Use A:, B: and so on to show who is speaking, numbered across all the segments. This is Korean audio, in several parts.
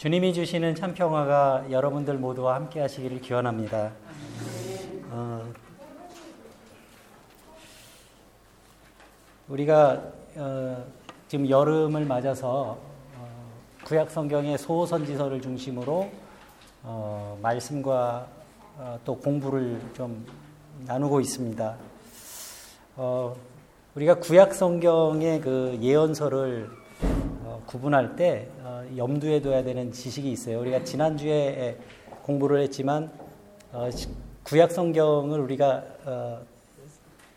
A: 주님이 주시는 참 평화가 여러분들 모두와 함께 하시기를 기원합니다. 어, 우리가 어, 지금 여름을 맞아서 어, 구약 성경의 소선지서를 중심으로 어, 말씀과 어, 또 공부를 좀 나누고 있습니다. 어, 우리가 구약 성경의 그 예언서를 어, 구분할 때 어, 염두에 둬야 되는 지식이 있어요. 우리가 지난주에 공부를 했지만 어, 구약 성경을 우리가 어,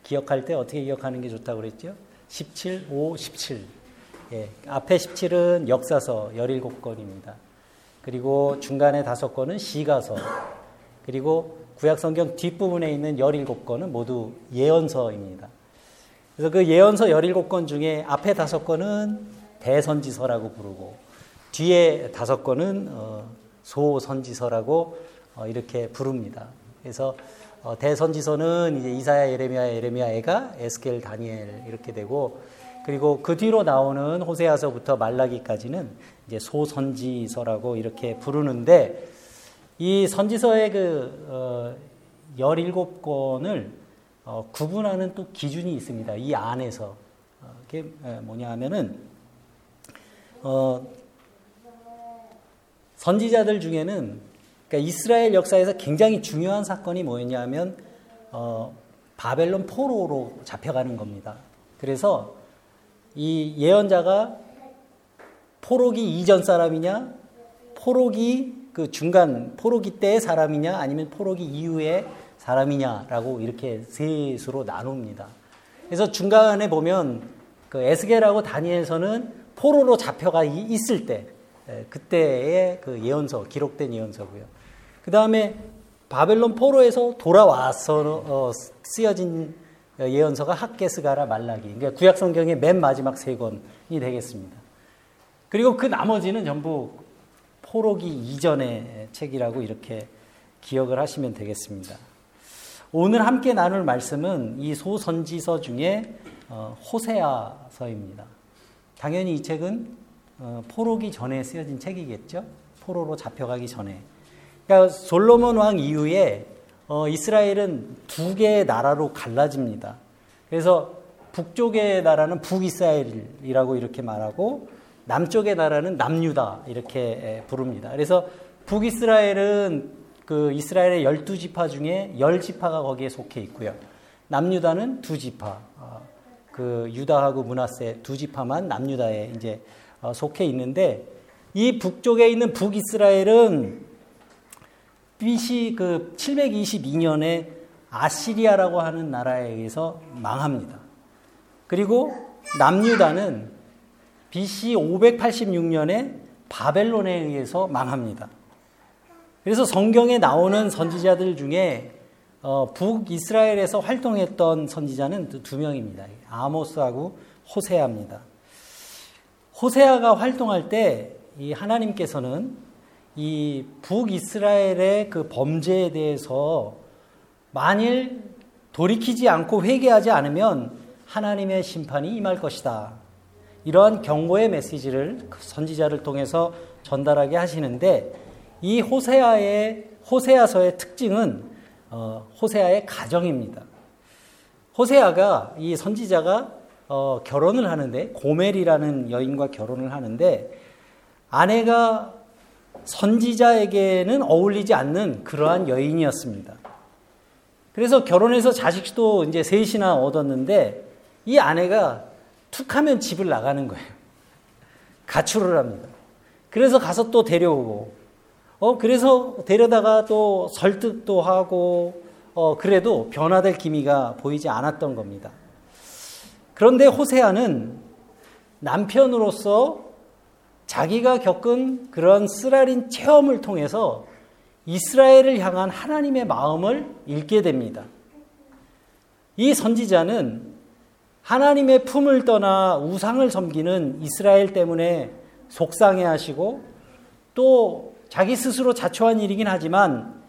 A: 기억할 때 어떻게 기억하는 게 좋다고 그랬죠? 17, 5, 17. 예, 앞에 17은 역사서 17권입니다. 그리고 중간에 다섯 권은 시가서. 그리고 구약 성경 뒷부분에 있는 17권은 모두 예언서입니다. 그래서 그 예언서 17권 중에 앞에 다섯 권은 대선지서라고 부르고 뒤에 다섯 권은 어, 소선지서라고 어, 이렇게 부릅니다. 그래서 어, 대선지서는 이제 이사야, 예레미야, 예레미야, 에가, 에스겔, 다니엘 이렇게 되고 그리고 그 뒤로 나오는 호세아서부터 말라기까지는 이제 소선지서라고 이렇게 부르는데 이 선지서의 그 어, 17권을 어, 구분하는 또 기준이 있습니다. 이 안에서 어, 그게 뭐냐 하면은 어, 선지자들 중에는 그러니까 이스라엘 역사에서 굉장히 중요한 사건이 뭐였냐면 어, 바벨론 포로로 잡혀가는 겁니다. 그래서 이 예언자가 포로기 이전 사람이냐, 포로기 그 중간 포로기 때의 사람이냐, 아니면 포로기 이후의 사람이냐라고 이렇게 셋으로 나눕니다. 그래서 중간에 보면 그 에스겔하고 다니엘서는 포로로 잡혀가 있을 때 그때의 그 예언서 기록된 예언서고요. 그 다음에 바벨론 포로에서 돌아와서 어, 쓰여진 예언서가 학게스가라 말라기. 그러니까 구약 성경의 맨 마지막 세 권이 되겠습니다. 그리고 그 나머지는 전부 포로기 이전의 책이라고 이렇게 기억을 하시면 되겠습니다. 오늘 함께 나눌 말씀은 이 소선지서 중에 어, 호세아서입니다. 당연히 이 책은 어, 포로기 전에 쓰여진 책이겠죠. 포로로 잡혀가기 전에. 그러니까 솔로몬 왕 이후에 어, 이스라엘은 두 개의 나라로 갈라집니다. 그래서 북쪽의 나라는 북이스라엘이라고 이렇게 말하고 남쪽의 나라는 남유다 이렇게 부릅니다. 그래서 북이스라엘은 그 이스라엘의 열두 지파 중에 열 지파가 거기에 속해 있고요. 남유다는 두 지파, 어, 그 유다하고 문하세 두 지파만 남유다에 이제 어, 속해 있는데 이 북쪽에 있는 북이스라엘은 BC 그 722년에 아시리아라고 하는 나라에 의해서 망합니다. 그리고 남유다는 BC 586년에 바벨론에 의해서 망합니다. 그래서 성경에 나오는 선지자들 중에 어, 북이스라엘에서 활동했던 선지자는 두 명입니다. 아모스하고 호세아입니다. 호세아가 활동할 때 이 하나님께서는 이 북이스라엘의 그 범죄에 대해서 만일 돌이키지 않고 회개하지 않으면 하나님의 심판이 임할 것이다. 이러한 경고의 메시지를 그 선지자를 통해서 전달하게 하시는데 이 호세아의 호세아서의 특징은 어, 호세아의 가정입니다. 호세아가 이 선지자가 어, 결혼을 하는데 고멜이라는 여인과 결혼을 하는데 아내가 선지자에게는 어울리지 않는 그러한 여인이었습니다. 그래서 결혼해서 자식도 이제 셋이나 얻었는데 이 아내가 툭하면 집을 나가는 거예요. 가출을 합니다. 그래서 가서 또 데려오고 어, 그래서 데려다가 또 설득도 하고, 어, 그래도 변화될 기미가 보이지 않았던 겁니다. 그런데 호세아는 남편으로서 자기가 겪은 그런 쓰라린 체험을 통해서 이스라엘을 향한 하나님의 마음을 읽게 됩니다. 이 선지자는 하나님의 품을 떠나 우상을 섬기는 이스라엘 때문에 속상해 하시고 또 자기 스스로 자초한 일이긴 하지만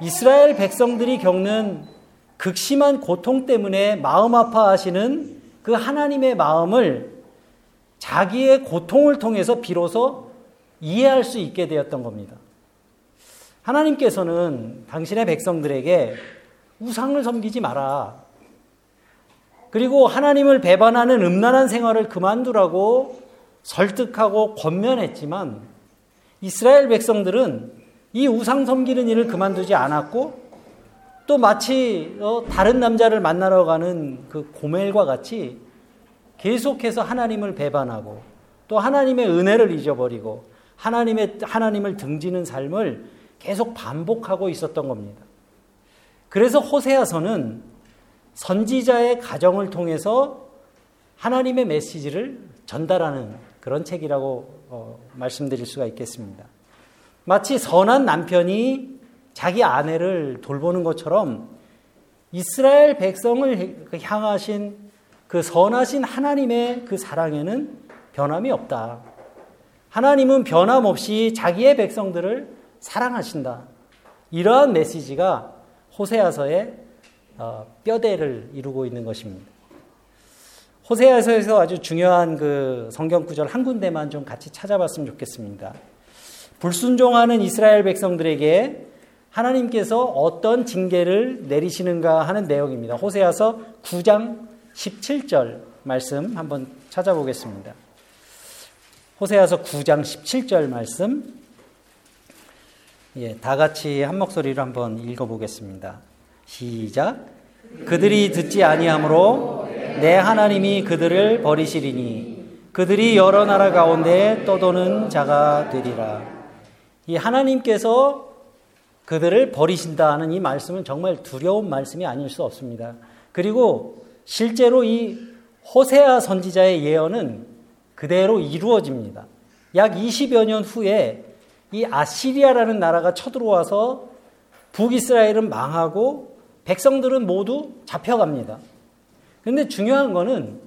A: 이스라엘 백성들이 겪는 극심한 고통 때문에 마음 아파하시는 그 하나님의 마음을 자기의 고통을 통해서 비로소 이해할 수 있게 되었던 겁니다. 하나님께서는 당신의 백성들에게 우상을 섬기지 마라. 그리고 하나님을 배반하는 음란한 생활을 그만두라고 설득하고 권면했지만 이스라엘 백성들은 이 우상 섬기는 일을 그만두지 않았고 또 마치 어, 다른 남자를 만나러 가는 그 고멜과 같이 계속해서 하나님을 배반하고 또 하나님의 은혜를 잊어버리고 하나님의 하나님을 등지는 삶을 계속 반복하고 있었던 겁니다. 그래서 호세아서는 선지자의 가정을 통해서 하나님의 메시지를 전달하는 그런 책이라고 어, 말씀드릴 수가 있겠습니다. 마치 선한 남편이 자기 아내를 돌보는 것처럼 이스라엘 백성을 향하신 그 선하신 하나님의 그 사랑에는 변함이 없다. 하나님은 변함없이 자기의 백성들을 사랑하신다. 이러한 메시지가 호세아서의 어, 뼈대를 이루고 있는 것입니다. 호세아서에서 아주 중요한 그 성경 구절 한 군데만 좀 같이 찾아봤으면 좋겠습니다. 불순종하는 이스라엘 백성들에게 하나님께서 어떤 징계를 내리시는가 하는 내용입니다. 호세아서 9장 17절 말씀 한번 찾아보겠습니다. 호세아서 9장 17절 말씀 예, 다 같이 한 목소리로 한번 읽어 보겠습니다. 시작. 그들이 듣지 아니하므로 내 하나님이 그들을 버리시리니 그들이 여러 나라 가운데 떠도는 자가 되리라. 이 하나님께서 그들을 버리신다 하는 이 말씀은 정말 두려운 말씀이 아닐 수 없습니다. 그리고 실제로 이 호세아 선지자의 예언은 그대로 이루어집니다. 약 20여 년 후에 이 아시리아라는 나라가 쳐들어와서 북이스라엘은 망하고 백성들은 모두 잡혀갑니다. 근데 중요한 거는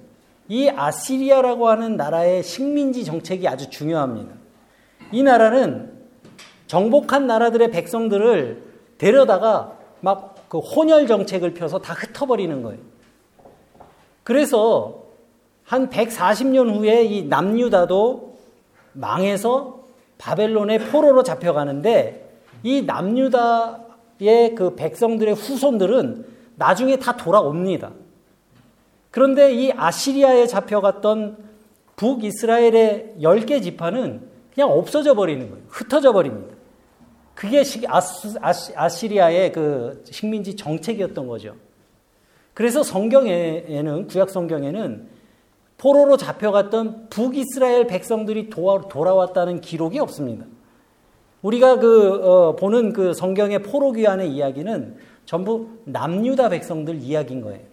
A: 이 아시리아라고 하는 나라의 식민지 정책이 아주 중요합니다. 이 나라는 정복한 나라들의 백성들을 데려다가 막 그 혼혈 정책을 펴서 다 흩어버리는 거예요. 그래서 한 140년 후에 이 남유다도 망해서 바벨론의 포로로 잡혀가는데 이 남유다의 그 백성들의 후손들은 나중에 다 돌아옵니다. 그런데 이 아시리아에 잡혀갔던 북이스라엘의 10개 지파는 그냥 없어져 버리는 거예요. 흩어져 버립니다. 그게 아시리아의 그 식민지 정책이었던 거죠. 그래서 성경에는, 구약 성경에는 포로로 잡혀갔던 북이스라엘 백성들이 돌아왔다는 기록이 없습니다. 우리가 그 어, 보는 그 성경의 포로 귀환의 이야기는 전부 남유다 백성들 이야기인 거예요.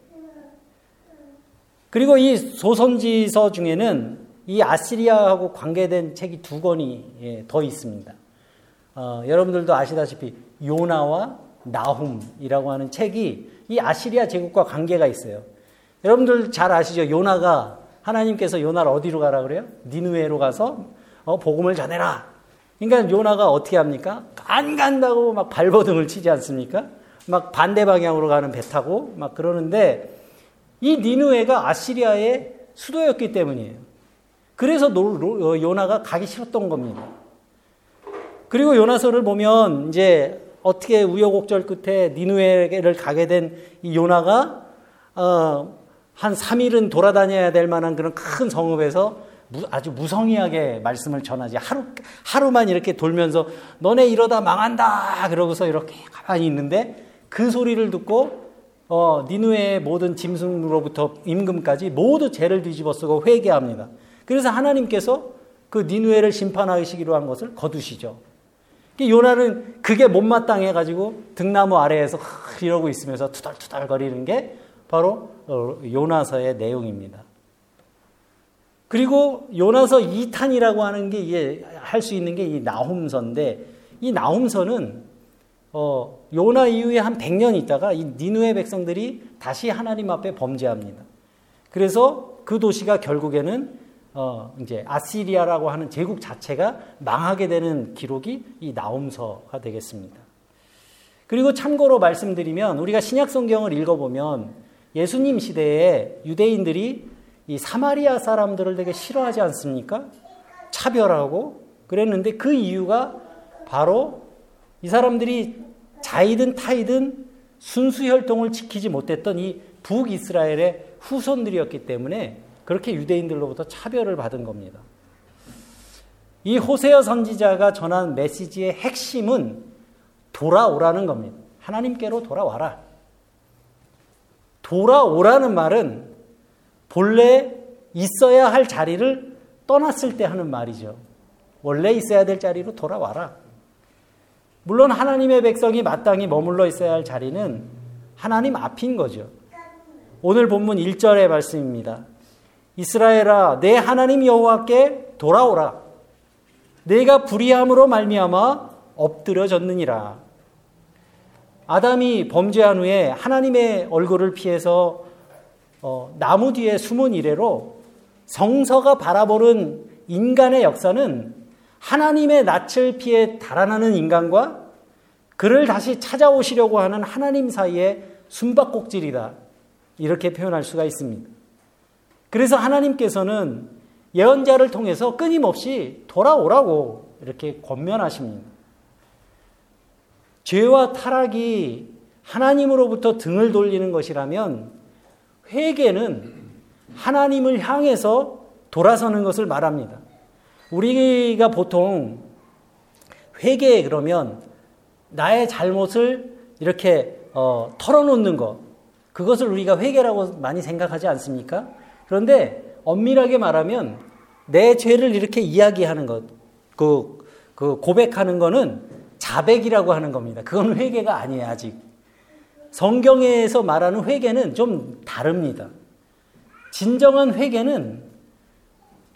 A: 그리고 이 소선지서 중에는 이 아시리아하고 관계된 책이 두 권이 예, 더 있습니다. 어, 여러분들도 아시다시피 요나와 나훔이라고 하는 책이 이 아시리아 제국과 관계가 있어요. 여러분들 잘 아시죠? 요나가 하나님께서 요나를 어디로 가라 그래요? 니누에로 가서 어, 복음을 전해라. 그러니까 요나가 어떻게 합니까? 안 간다고 막 발버둥을 치지 않습니까? 막 반대 방향으로 가는 배 타고 막 그러는데 이 니누에가 아시리아의 수도였기 때문이에요. 그래서 어, 요나가 가기 싫었던 겁니다. 그리고 요나서를 보면 이제 어떻게 우여곡절 끝에 니누에를 가게 된 이 요나가 어, 한 3일은 돌아다녀야 될 만한 그런 큰 성읍에서 아주 무성의하게 말씀을 전하지. 하루, 하루만 이렇게 돌면서 너네 이러다 망한다! 그러고서 이렇게 가만히 있는데 그 소리를 듣고 어, 니누의 모든 짐승으로부터 임금까지 모두 죄를 뒤집어 쓰고 회개합니다. 그래서 하나님께서 그 니누에를 심판하시기로 한 것을 거두시죠. 요나는 그게 못마땅해가지고 등나무 아래에서 이러고 있으면서 투덜투덜 거리는 게 바로 어, 요나서의 내용입니다. 그리고 요나서 2탄이라고 하는 게 이게 할 수 있는 게 이 나홈서인데 이 나홈서는 어, 요나 이후에 한 100년 있다가 이 니누의 백성들이 다시 하나님 앞에 범죄합니다. 그래서 그 도시가 결국에는 어, 이제 아시리아라고 하는 제국 자체가 망하게 되는 기록이 이 나홈서가 되겠습니다. 그리고 참고로 말씀드리면 우리가 신약 성경을 읽어보면 예수님 시대에 유대인들이 이 사마리아 사람들을 되게 싫어하지 않습니까? 차별하고 그랬는데 그 이유가 바로 이 사람들이 자이든 타이든 순수 혈통을 지키지 못했던 이 북이스라엘의 후손들이었기 때문에 그렇게 유대인들로부터 차별을 받은 겁니다. 이 호세어 선지자가 전한 메시지의 핵심은 돌아오라는 겁니다. 하나님께로 돌아와라. 돌아오라는 말은 본래 있어야 할 자리를 떠났을 때 하는 말이죠. 원래 있어야 될 자리로 돌아와라. 물론 하나님의 백성이 마땅히 머물러 있어야 할 자리는 하나님 앞인 거죠. 오늘 본문 1절의 말씀입니다. 이스라엘아 내 하나님 여호와께 돌아오라. 내가 불의함으로 말미암아 엎드려졌느니라. 아담이 범죄한 후에 하나님의 얼굴을 피해서 어, 나무 뒤에 숨은 이래로 성서가 바라보는 인간의 역사는 하나님의 낯을 피해 달아나는 인간과 그를 다시 찾아오시려고 하는 하나님 사이의 숨바꼭질이다. 이렇게 표현할 수가 있습니다. 그래서 하나님께서는 예언자를 통해서 끊임없이 돌아오라고 이렇게 권면하십니다. 죄와 타락이 하나님으로부터 등을 돌리는 것이라면 회개는 하나님을 향해서 돌아서는 것을 말합니다. 우리가 보통 회개 그러면 나의 잘못을 이렇게 어, 털어놓는 것, 그것을 우리가 회개라고 많이 생각하지 않습니까? 그런데 엄밀하게 말하면 내 죄를 이렇게 이야기하는 것, 그, 그 고백하는 거는 자백이라고 하는 겁니다. 그건 회개가 아니에요, 아직. 성경에서 말하는 회개는 좀 다릅니다. 진정한 회개는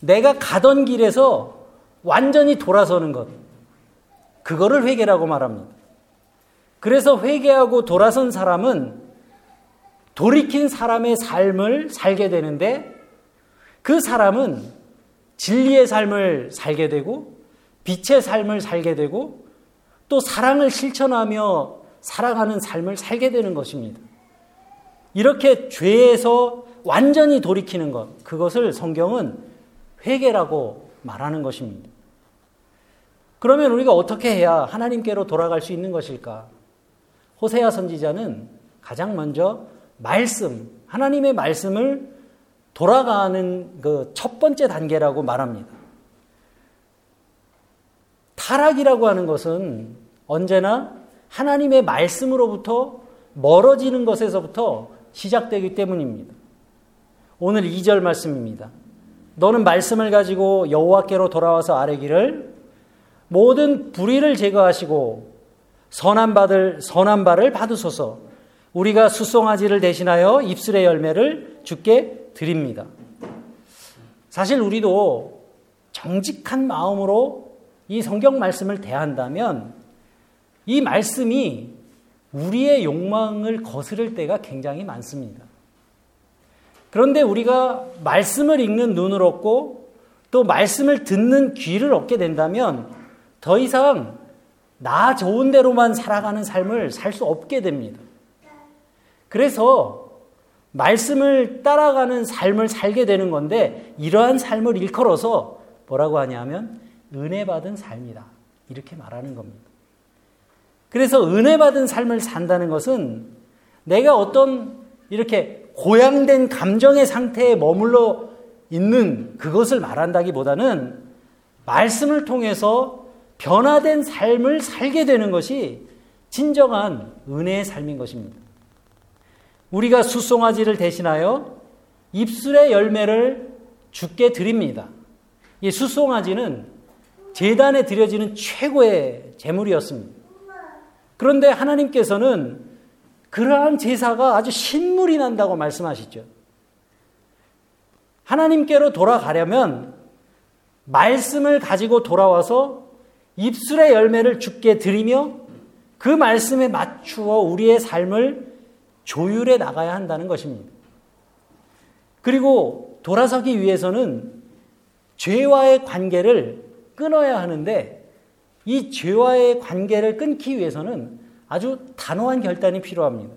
A: 내가 가던 길에서 완전히 돌아서는 것. 그거를 회개라고 말합니다. 그래서 회개하고 돌아선 사람은 돌이킨 사람의 삶을 살게 되는데 그 사람은 진리의 삶을 살게 되고 빛의 삶을 살게 되고 또 사랑을 실천하며 살아가는 삶을 살게 되는 것입니다. 이렇게 죄에서 완전히 돌이키는 것, 그것을 성경은 회개라고 말하는 것입니다. 그러면 우리가 어떻게 해야 하나님께로 돌아갈 수 있는 것일까? 호세아 선지자는 가장 먼저 말씀, 하나님의 말씀을 돌아가는 그 첫 번째 단계라고 말합니다. 타락이라고 하는 것은 언제나 하나님의 말씀으로부터 멀어지는 것에서부터 시작되기 때문입니다. 오늘 2절 말씀입니다. 너는 말씀을 가지고 여호와께로 돌아와서 아뢰기를 모든 불의를 제거하시고 선한 바들 선한 바를 받으소서. 우리가 수송아지를 대신하여 입술의 열매를 주께 드립니다. 사실 우리도 정직한 마음으로 이 성경 말씀을 대한다면 이 말씀이 우리의 욕망을 거스를 때가 굉장히 많습니다. 그런데 우리가 말씀을 읽는 눈을 얻고 또 말씀을 듣는 귀를 얻게 된다면 더 이상 나 좋은 대로만 살아가는 삶을 살 수 없게 됩니다. 그래서 말씀을 따라가는 삶을 살게 되는 건데 이러한 삶을 일컬어서 뭐라고 하냐면 은혜 받은 삶이다. 이렇게 말하는 겁니다. 그래서 은혜 받은 삶을 산다는 것은 내가 어떤 이렇게 고양된 감정의 상태에 머물러 있는 그것을 말한다기보다는 말씀을 통해서 변화된 삶을 살게 되는 것이 진정한 은혜의 삶인 것입니다. 우리가 수송아지를 대신하여 입술의 열매를 죽게 드립니다. 이 수송아지는 재단에 드려지는 최고의 제물이었습니다. 그런데 하나님께서는 그러한 제사가 아주 신물이 난다고 말씀하시죠. 하나님께로 돌아가려면 말씀을 가지고 돌아와서 입술의 열매를 죽게 드리며 그 말씀에 맞추어 우리의 삶을 조율해 나가야 한다는 것입니다. 그리고 돌아서기 위해서는 죄와의 관계를 끊어야 하는데 이 죄와의 관계를 끊기 위해서는 아주 단호한 결단이 필요합니다.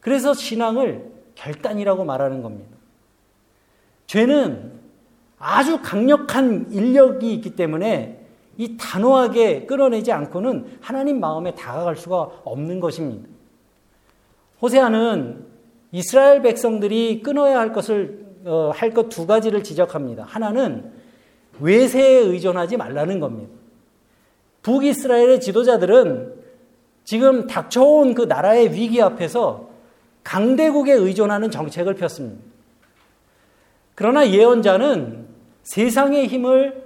A: 그래서 신앙을 결단이라고 말하는 겁니다. 죄는 아주 강력한 인력이 있기 때문에 이 단호하게 끌어내지 않고는 하나님 마음에 다가갈 수가 없는 것입니다. 호세아는 이스라엘 백성들이 끊어야 할 것을 어, 할것 두 가지를 지적합니다. 하나는 외세에 의존하지 말라는 겁니다. 북이스라엘의 지도자들은 지금 닥쳐온 그 나라의 위기 앞에서 강대국에 의존하는 정책을 폈습니다. 그러나 예언자는 세상의 힘을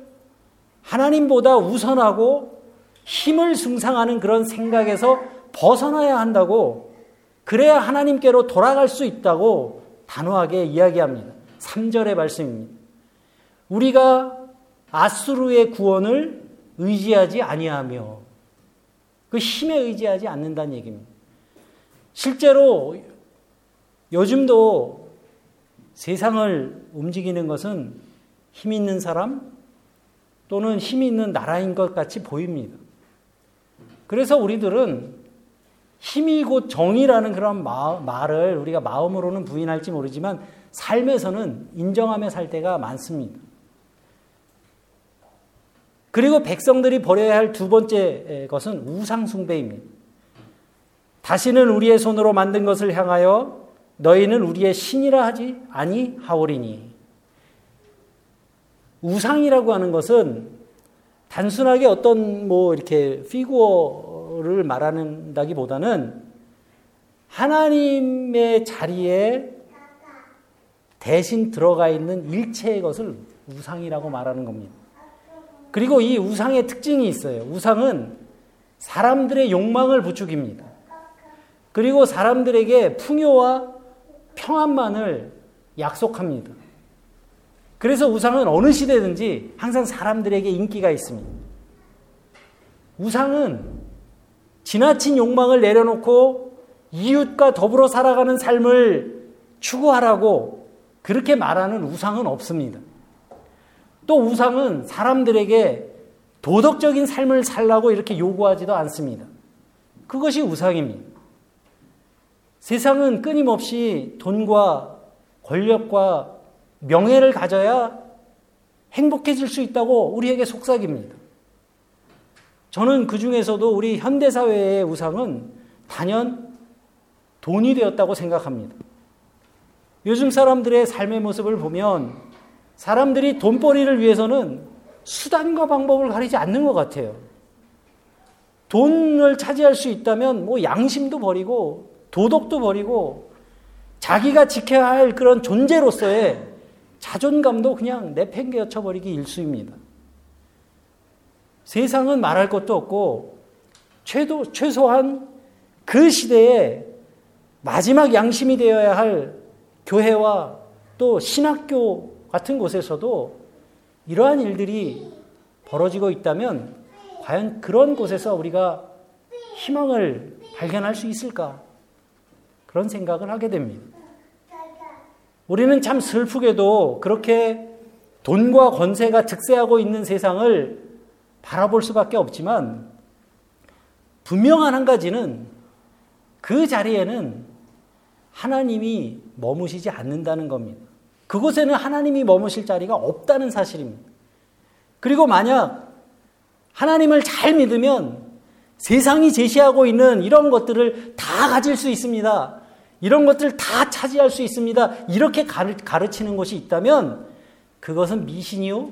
A: 하나님보다 우선하고 힘을 숭상하는 그런 생각에서 벗어나야 한다고 그래야 하나님께로 돌아갈 수 있다고 단호하게 이야기합니다. 3절의 말씀입니다. 우리가 아수르의 구원을 의지하지 아니하며 그 힘에 의지하지 않는다는 얘기입니다. 실제로 요즘도 세상을 움직이는 것은 힘 있는 사람 또는 힘 있는 나라인 것 같이 보입니다. 그래서 우리들은 힘이 곧 정의라는 그런 마, 말을 우리가 마음으로는 부인할지 모르지만 삶에서는 인정하며 살 때가 많습니다. 그리고 백성들이 버려야 할 두 번째 것은 우상숭배입니다. 다시는 우리의 손으로 만든 것을 향하여 너희는 우리의 신이라 하지 아니하오리니. 우상이라고 하는 것은 단순하게 어떤 뭐 이렇게 피구어를 말하는다기보다는 하나님의 자리에 대신 들어가 있는 일체의 것을 우상이라고 말하는 겁니다. 그리고 이 우상의 특징이 있어요. 우상은 사람들의 욕망을 부추깁니다. 그리고 사람들에게 풍요와 평안만을 약속합니다. 그래서 우상은 어느 시대든지 항상 사람들에게 인기가 있습니다. 우상은 지나친 욕망을 내려놓고 이웃과 더불어 살아가는 삶을 추구하라고 그렇게 말하는 우상은 없습니다. 또 우상은 사람들에게 도덕적인 삶을 살라고 이렇게 요구하지도 않습니다. 그것이 우상입니다. 세상은 끊임없이 돈과 권력과 명예를 가져야 행복해질 수 있다고 우리에게 속삭입니다. 저는 그 중에서도 우리 현대사회의 우상은 단연 돈이 되었다고 생각합니다. 요즘 사람들의 삶의 모습을 보면 사람들이 돈벌이를 위해서는 수단과 방법을 가리지 않는 것 같아요. 돈을 차지할 수 있다면 뭐 양심도 버리고 도덕도 버리고 자기가 지켜야 할 그런 존재로서의 자존감도 그냥 내팽개쳐 버리기 일수입니다. 세상은 말할 것도 없고 최도, 최소한 그 시대에 마지막 양심이 되어야 할 교회와 또 신학교 같은 곳에서도 이러한 일들이 벌어지고 있다면 과연 그런 곳에서 우리가 희망을 발견할 수 있을까? 그런 생각을 하게 됩니다. 우리는 참 슬프게도 그렇게 돈과 권세가 즉세하고 있는 세상을 바라볼 수밖에 없지만 분명한 한 가지는 그 자리에는 하나님이 머무시지 않는다는 겁니다. 그곳에는 하나님이 머무실 자리가 없다는 사실입니다. 그리고 만약 하나님을 잘 믿으면 세상이 제시하고 있는 이런 것들을 다 가질 수 있습니다. 이런 것들 다 차지할 수 있습니다. 이렇게 가르 치는 것이 있다면 그것은 미신이요.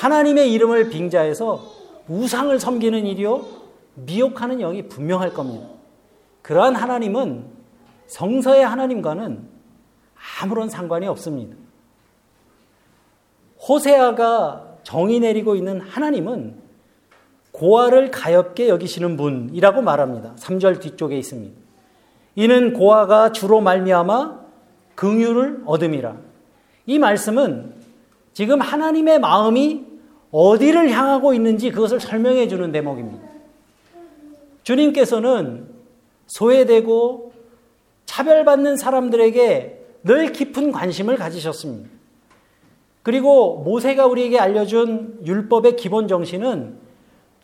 A: 하나님의 이름을 빙자해서 우상을 섬기는 일이요. 미혹하는 영이 분명할 겁니다. 그러한 하나님은 성서의 하나님과는 아무런 상관이 없습니다. 호세아가 정의 내리고 있는 하나님은 고아를 가엽게 여기시는 분이라고 말합니다. 3절 뒤쪽에 있습니다. 이는 고아가 주로 말미암아 긍휼을 얻음이라. 이 말씀은 지금 하나님의 마음이 어디를 향하고 있는지 그것을 설명해 주는 대목입니다. 주님께서는 소외되고 차별받는 사람들에게 늘 깊은 관심을 가지셨습니다. 그리고 모세가 우리에게 알려준 율법의 기본 정신은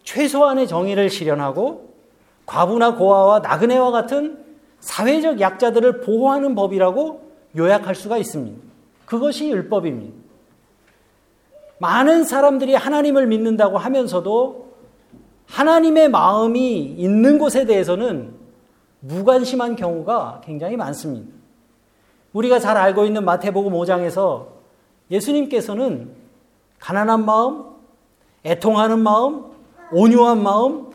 A: 최소한의 정의를 실현하고 과부나 고아와 나그네와 같은 사회적 약자들을 보호하는 법이라고 요약할 수가 있습니다. 그것이 율법입니다. 많은 사람들이 하나님을 믿는다고 하면서도 하나님의 마음이 있는 곳에 대해서는 무관심한 경우가 굉장히 많습니다. 우리가 잘 알고 있는 마태복음 5장에서 예수님께서는 가난한 마음, 애통하는 마음, 온유한 마음,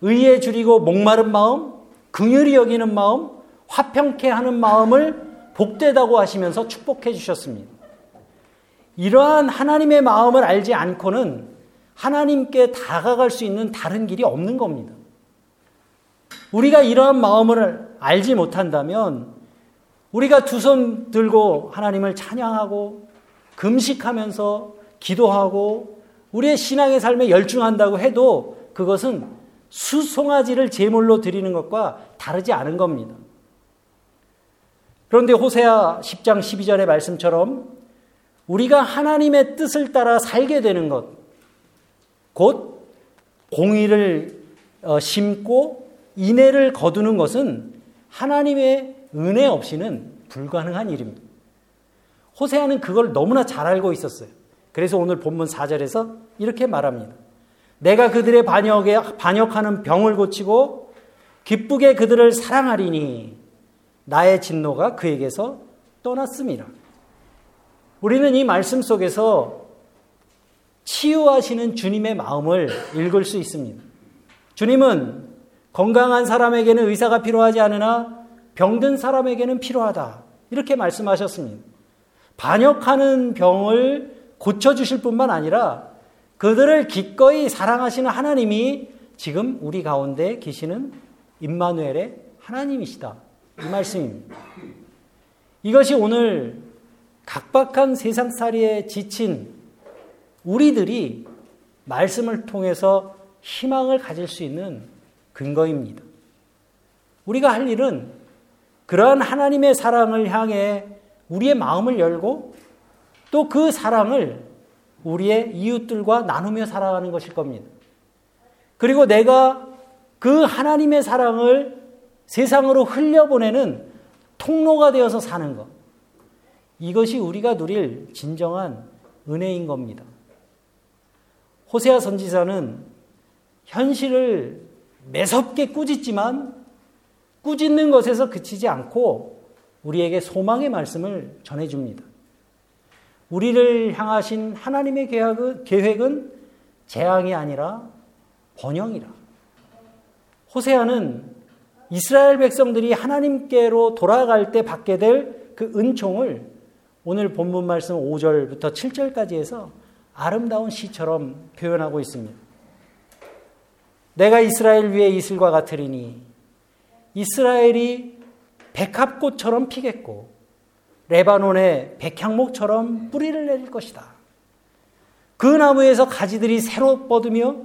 A: 의에 줄이고 목마른 마음, 긍휼히 여기는 마음, 화평케 하는 마음을 복되다고 하시면서 축복해 주셨습니다. 이러한 하나님의 마음을 알지 않고는 하나님께 다가갈 수 있는 다른 길이 없는 겁니다. 우리가 이러한 마음을 알지 못한다면 우리가 두 손 들고 하나님을 찬양하고 금식하면서 기도하고 우리의 신앙의 삶에 열중한다고 해도 그것은 수송아지를 제물로 드리는 것과 다르지 않은 겁니다. 그런데 호세아 10장 12절의 말씀처럼 우리가 하나님의 뜻을 따라 살게 되는 것, 곧 공의를 어, 심고 인애를 거두는 것은 하나님의 은혜 없이는 불가능한 일입니다. 호세아는 그걸 너무나 잘 알고 있었어요. 그래서 오늘 본문 4절에서 이렇게 말합니다. 내가 그들의 반역에 반역하는 병을 고치고 기쁘게 그들을 사랑하리니 나의 진노가 그에게서 떠났습니다. 우리는 이 말씀 속에서 치유하시는 주님의 마음을 읽을 수 있습니다. 주님은 건강한 사람에게는 의사가 필요하지 않으나 병든 사람에게는 필요하다. 이렇게 말씀하셨습니다. 반역하는 병을 고쳐주실 뿐만 아니라 그들을 기꺼이 사랑하시는 하나님이 지금 우리 가운데 계시는 임마누엘의 하나님이시다. 이 말씀입니다. 이것이 오늘 각박한 세상살이에 지친 우리들이 말씀을 통해서 희망을 가질 수 있는 근거입니다. 우리가 할 일은 그러한 하나님의 사랑을 향해 우리의 마음을 열고 또 그 사랑을 우리의 이웃들과 나누며 살아가는 것일 겁니다. 그리고 내가 그 하나님의 사랑을 세상으로 흘려보내는 통로가 되어서 사는 것. 이것이 우리가 누릴 진정한 은혜인 겁니다. 호세아 선지자는 현실을 매섭게 꾸짖지만 꾸짖는 것에서 그치지 않고 우리에게 소망의 말씀을 전해줍니다. 우리를 향하신 하나님의 계획은, 계획은 재앙이 아니라 번영이라. 호세아는 이스라엘 백성들이 하나님께로 돌아갈 때 받게 될 그 은총을 오늘 본문 말씀 5절부터 7절까지 해서 아름다운 시처럼 표현하고 있습니다. 내가 이스라엘 위에 이슬과 같으리니 이스라엘이 백합꽃처럼 피겠고 레바논의 백향목처럼 뿌리를 내릴 것이다. 그 나무에서 가지들이 새로 뻗으며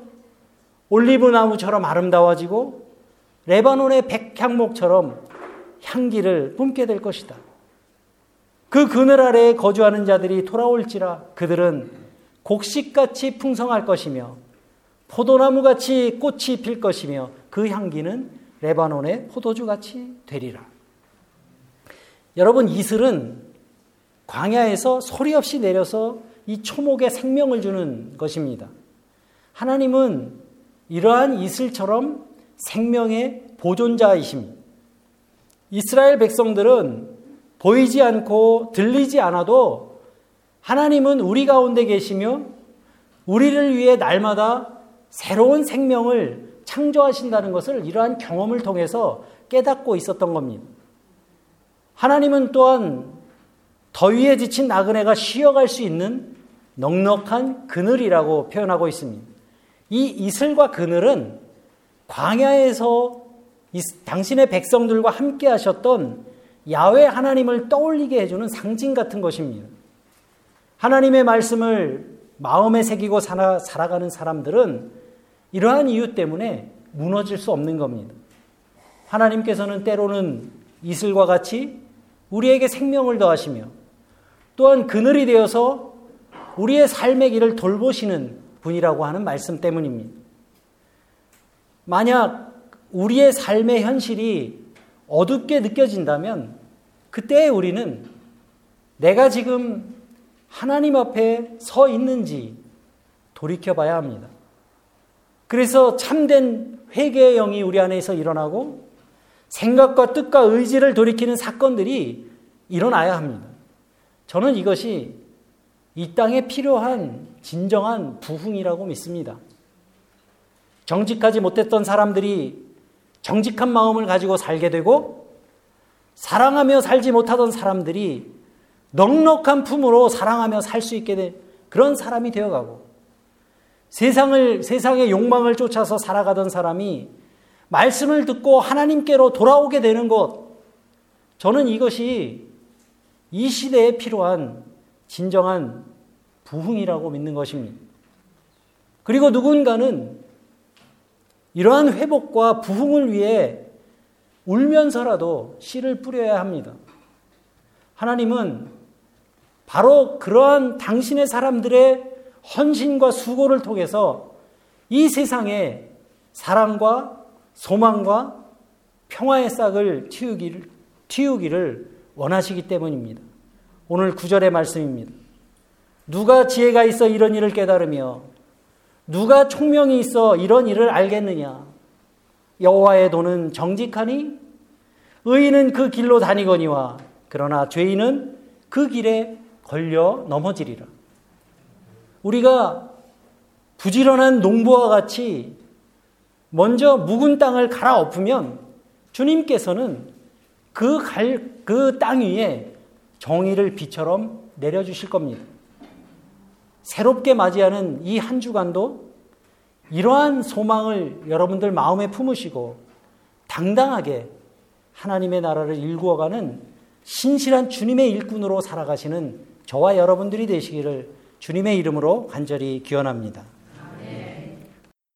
A: 올리브 나무처럼 아름다워지고 레바논의 백향목처럼 향기를 뿜게 될 것이다. 그 그늘 아래에 거주하는 자들이 돌아올지라 그들은 곡식같이 풍성할 것이며 포도나무같이 꽃이 필 것이며 그 향기는 레바논의 포도주같이 되리라. 여러분 이슬은 광야에서 소리 없이 내려서 이 초목에 생명을 주는 것입니다. 하나님은 이러한 이슬처럼 생명의 보존자이십니다. 이스라엘 백성들은 보이지 않고 들리지 않아도 하나님은 우리 가운데 계시며 우리를 위해 날마다 새로운 생명을 창조하신다는 것을 이러한 경험을 통해서 깨닫고 있었던 겁니다. 하나님은 또한 더위에 지친 나그네가 쉬어갈 수 있는 넉넉한 그늘이라고 표현하고 있습니다. 이 이슬과 그늘은 광야에서 당신의 백성들과 함께 하셨던 야외 하나님을 떠올리게 해주는 상징 같은 것입니다. 하나님의 말씀을 마음에 새기고 살아, 살아가는 사람들은 이러한 이유 때문에 무너질 수 없는 겁니다. 하나님께서는 때로는 이슬과 같이 우리에게 생명을 더하시며 또한 그늘이 되어서 우리의 삶의 길을 돌보시는 분이라고 하는 말씀 때문입니다. 만약 우리의 삶의 현실이 어둡게 느껴진다면 그때 우리는 내가 지금 하나님 앞에 서 있는지 돌이켜봐야 합니다. 그래서 참된 회개의 영이 우리 안에서 일어나고 생각과 뜻과 의지를 돌이키는 사건들이 일어나야 합니다. 저는 이것이 이 땅에 필요한 진정한 부흥이라고 믿습니다. 정직하지 못했던 사람들이 정직한 마음을 가지고 살게 되고 사랑하며 살지 못하던 사람들이 넉넉한 품으로 사랑하며 살 수 있게 된 그런 사람이 되어가고 세상을 세상의 욕망을 쫓아서 살아가던 사람이 말씀을 듣고 하나님께로 돌아오게 되는 것 저는 이것이 이 시대에 필요한 진정한 부흥이라고 믿는 것입니다. 그리고 누군가는 이러한 회복과 부흥을 위해 울면서라도 씨를 뿌려야 합니다. 하나님은 바로 그러한 당신의 사람들의 헌신과 수고를 통해서 이 세상에 사랑과 소망과 평화의 싹을 틔우기를, 틔우기를 원하시기 때문입니다. 오늘 구절의 말씀입니다. 누가 지혜가 있어 이런 일을 깨달으며 누가 총명이 있어 이런 일을 알겠느냐? 여호와의 도는 정직하니 의인은 그 길로 다니거니와 그러나 죄인은 그 길에 걸려 넘어지리라. 우리가 부지런한 농부와 같이 먼저 묵은 땅을 갈아엎으면 주님께서는 그, 갈, 그 땅 위에 정의를 비처럼 내려주실 겁니다. 새롭게 맞이하는 이 한 주간도 이러한 소망을 여러분들 마음에 품으시고 당당하게 하나님의 나라를 일구어가는 신실한 주님의 일꾼으로 살아가시는 저와 여러분들이 되시기를 주님의 이름으로 간절히 기원합니다.